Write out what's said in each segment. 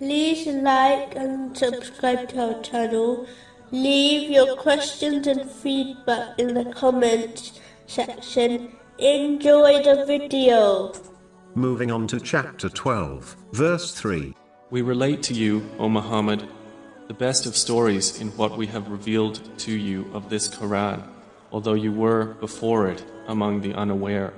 like and subscribe to our channel. Leave your questions and feedback in the comments section. Enjoy the video. Moving on to chapter 12, verse 3. We relate to you, O Muhammad, the best of stories in what we have revealed to you of this Quran, although you were before it among the unaware.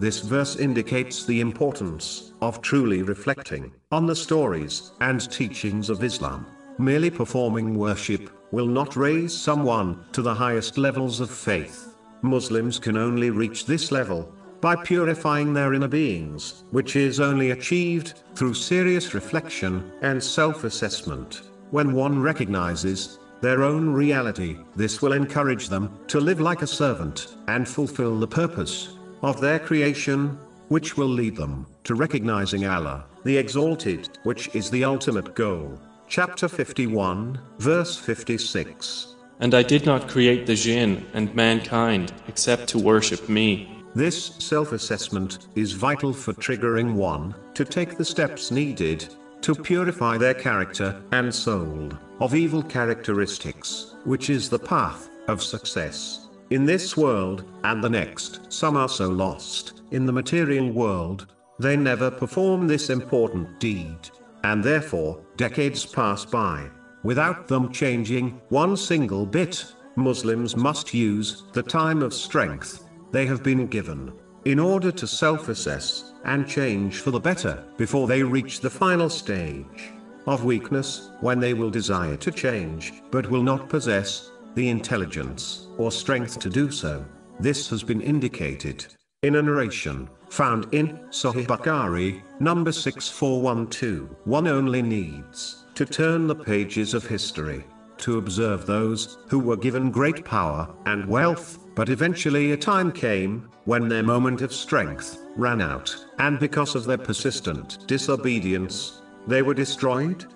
This verse indicates the importance of truly reflecting on the stories and teachings of Islam. Merely performing worship will not raise someone to the highest levels of faith. Muslims can only reach this level by purifying their inner beings, which is only achieved through serious reflection and self assessment. When one recognizes their own reality, this will encourage them to live like a servant and fulfill the purpose of their creation, which will lead them to recognizing Allah, the Exalted, which is the ultimate goal. Chapter 51, verse 56. And I did not create the jinn and mankind except to worship me. This self assessment is vital for triggering one to take the steps needed to purify their character and soul of evil characteristics, which is the path of success. In this world, and the next, some are so lost in the material world, they never perform this important deed. And therefore, decades pass by, without them changing one single bit. Muslims must use the time of strength they have been given in order to self assess and change for the better before they reach the final stage of weakness when they will desire to change but will not possess the intelligence or strength to do so. This has been indicated in a narration found in Sahih Bukhari, number 6412. One only needs to turn the pages of history to observe those who were given great power and wealth, but eventually a time came when their moment of strength ran out, and because of their persistent disobedience, they were destroyed